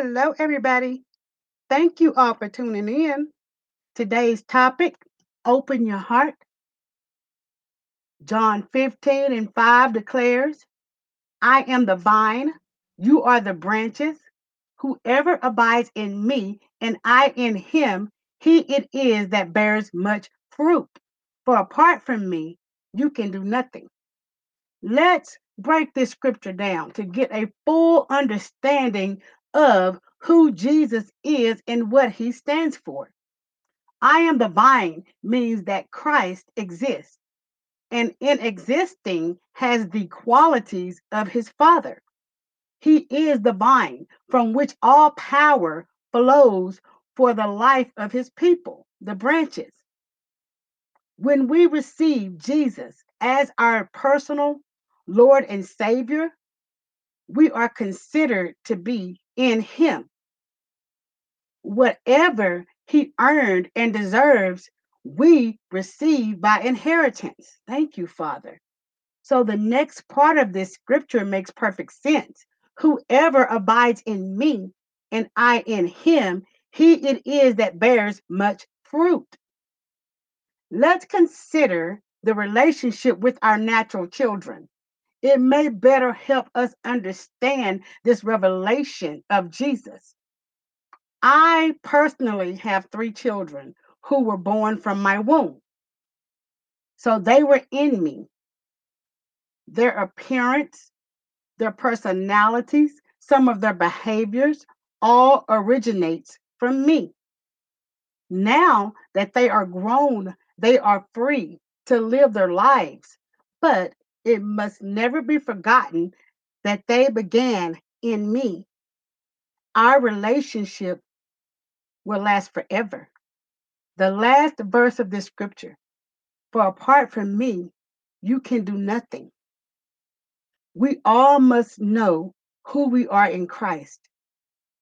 Hello, everybody. Thank you all for tuning in. Today's topic open your heart. John 15 and 5 declares, I am the vine, you are the branches. Whoever abides in me and I in him, he it is that bears much fruit. For apart from me, you can do nothing. Let's break this scripture down to get a full understanding of who Jesus is and what he stands for. I am the vine means that Christ exists and in existing has the qualities of his Father. He is the vine from which all power flows for the life of his people, the branches. When we receive Jesus as our personal Lord and Savior, we are considered to be in him. Whatever he earned and deserves, we receive by inheritance. Thank you, Father. So the next part of this scripture makes perfect sense. Whoever abides in me and I in him, he it is that bears much fruit. Let's consider the relationship with our natural children. It may better help us understand this revelation of Jesus. I personally have three children who were born from my womb. So they were in me. Their appearance, their personalities, some of their behaviors all originates from me. Now that they are grown, they are free to live their lives, but it must never be forgotten that they began in me. Our relationship will last forever. The last verse of this scripture For apart from me, you can do nothing. We all must know who we are in Christ.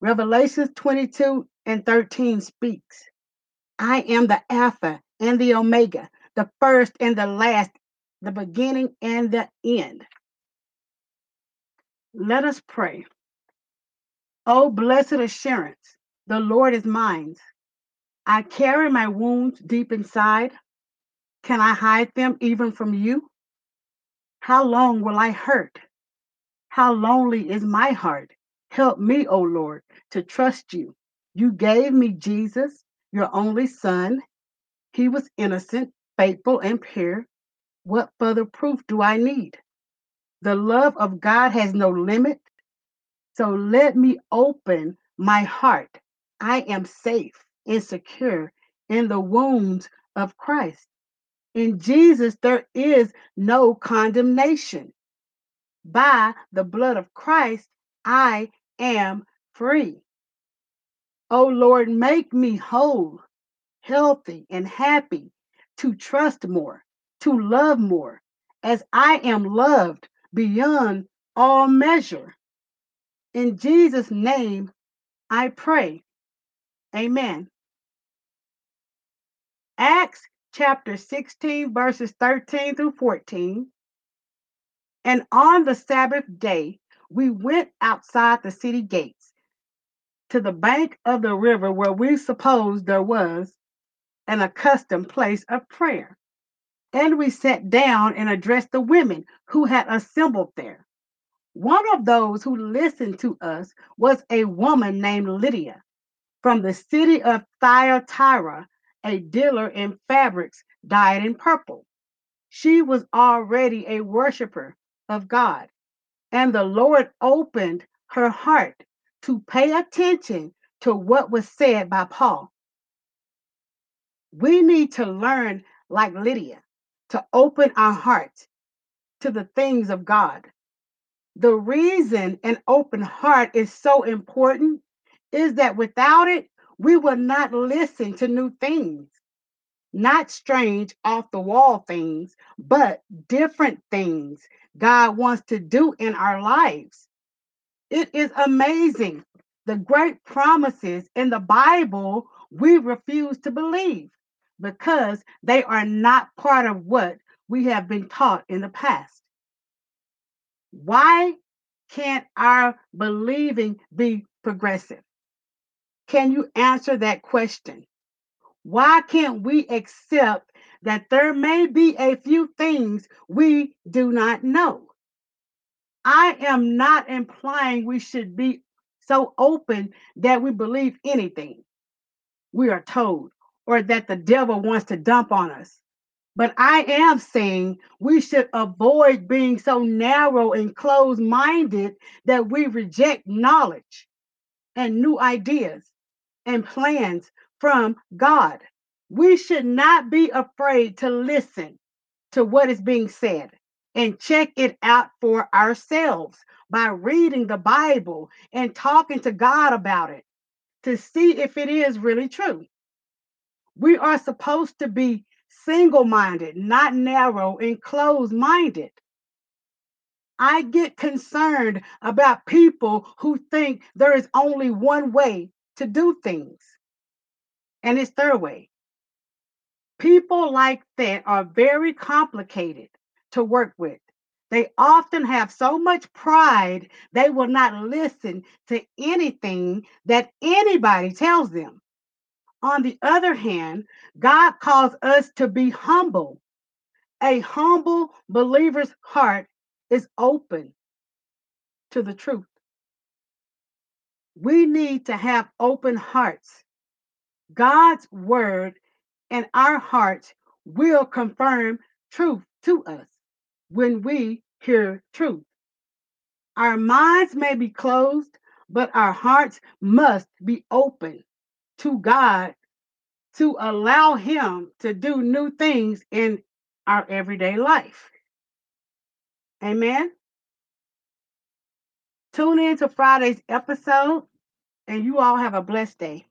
Revelations 22 and 13 speaks I am the Alpha and the Omega, the first and the last, the beginning and the end. Let us pray. Oh, blessed assurance, the Lord is mine. I carry my wounds deep inside. Can I hide them even from you? How long will I hurt? How lonely is my heart? Help me, O Lord, to trust you. You gave me Jesus, your only son. He was innocent, faithful, and pure. What further proof do I need? The love of God has no limit. So let me open my heart. I am safe and secure in the wounds of Christ. In Jesus, there is no condemnation. By the blood of Christ, I am free. Oh Lord, make me whole, healthy, and happy to trust more, to love more, as I am loved beyond all measure. In Jesus' name, I pray. Amen. Acts chapter 16, verses 13 through 14. And on the Sabbath day, we went outside the city gates to the bank of the river where we supposed there was an accustomed place of prayer. And we sat down and addressed the women who had assembled there. One of those who listened to us was a woman named Lydia from the city of Thyatira, a dealer in fabrics dyed in purple. She was already a worshiper of God, and the Lord opened her heart to pay attention to what was said by Paul. We need to learn, like Lydia, to open our hearts to the things of God. The reason an open heart is so important is that without it, we will not listen to new things, not strange, off the wall things, but different things God wants to do in our lives. It is amazing the great promises in the Bible we refuse to believe because they are not part of what we have been taught in the past. Why can't our believing be progressive? Can you answer that question? Why can't we accept that there may be a few things we do not know? I am not implying we should be so open that we believe anything we are told or that the devil wants to dump on us. But I am saying we should avoid being so narrow and closed minded that we reject knowledge and new ideas and plans from God. We should not be afraid to listen to what is being said and check it out for ourselves by reading the Bible and talking to God about it to see if it is really true. We are supposed to be single minded, not narrow and closed minded. I get concerned about people who think there is only one way to do things, and it's their way. People like that are very complicated to work with. They often have so much pride, they will not listen to anything that anybody tells them. On the other hand, God calls us to be humble. A humble believer's heart is open to the truth. We need to have open hearts. God's word and our hearts will confirm truth to us when we hear truth. Our minds may be closed, but our hearts must be open to God to allow Him to do new things in our everyday life. Amen. Tune in to Friday's episode, and you all have a blessed day.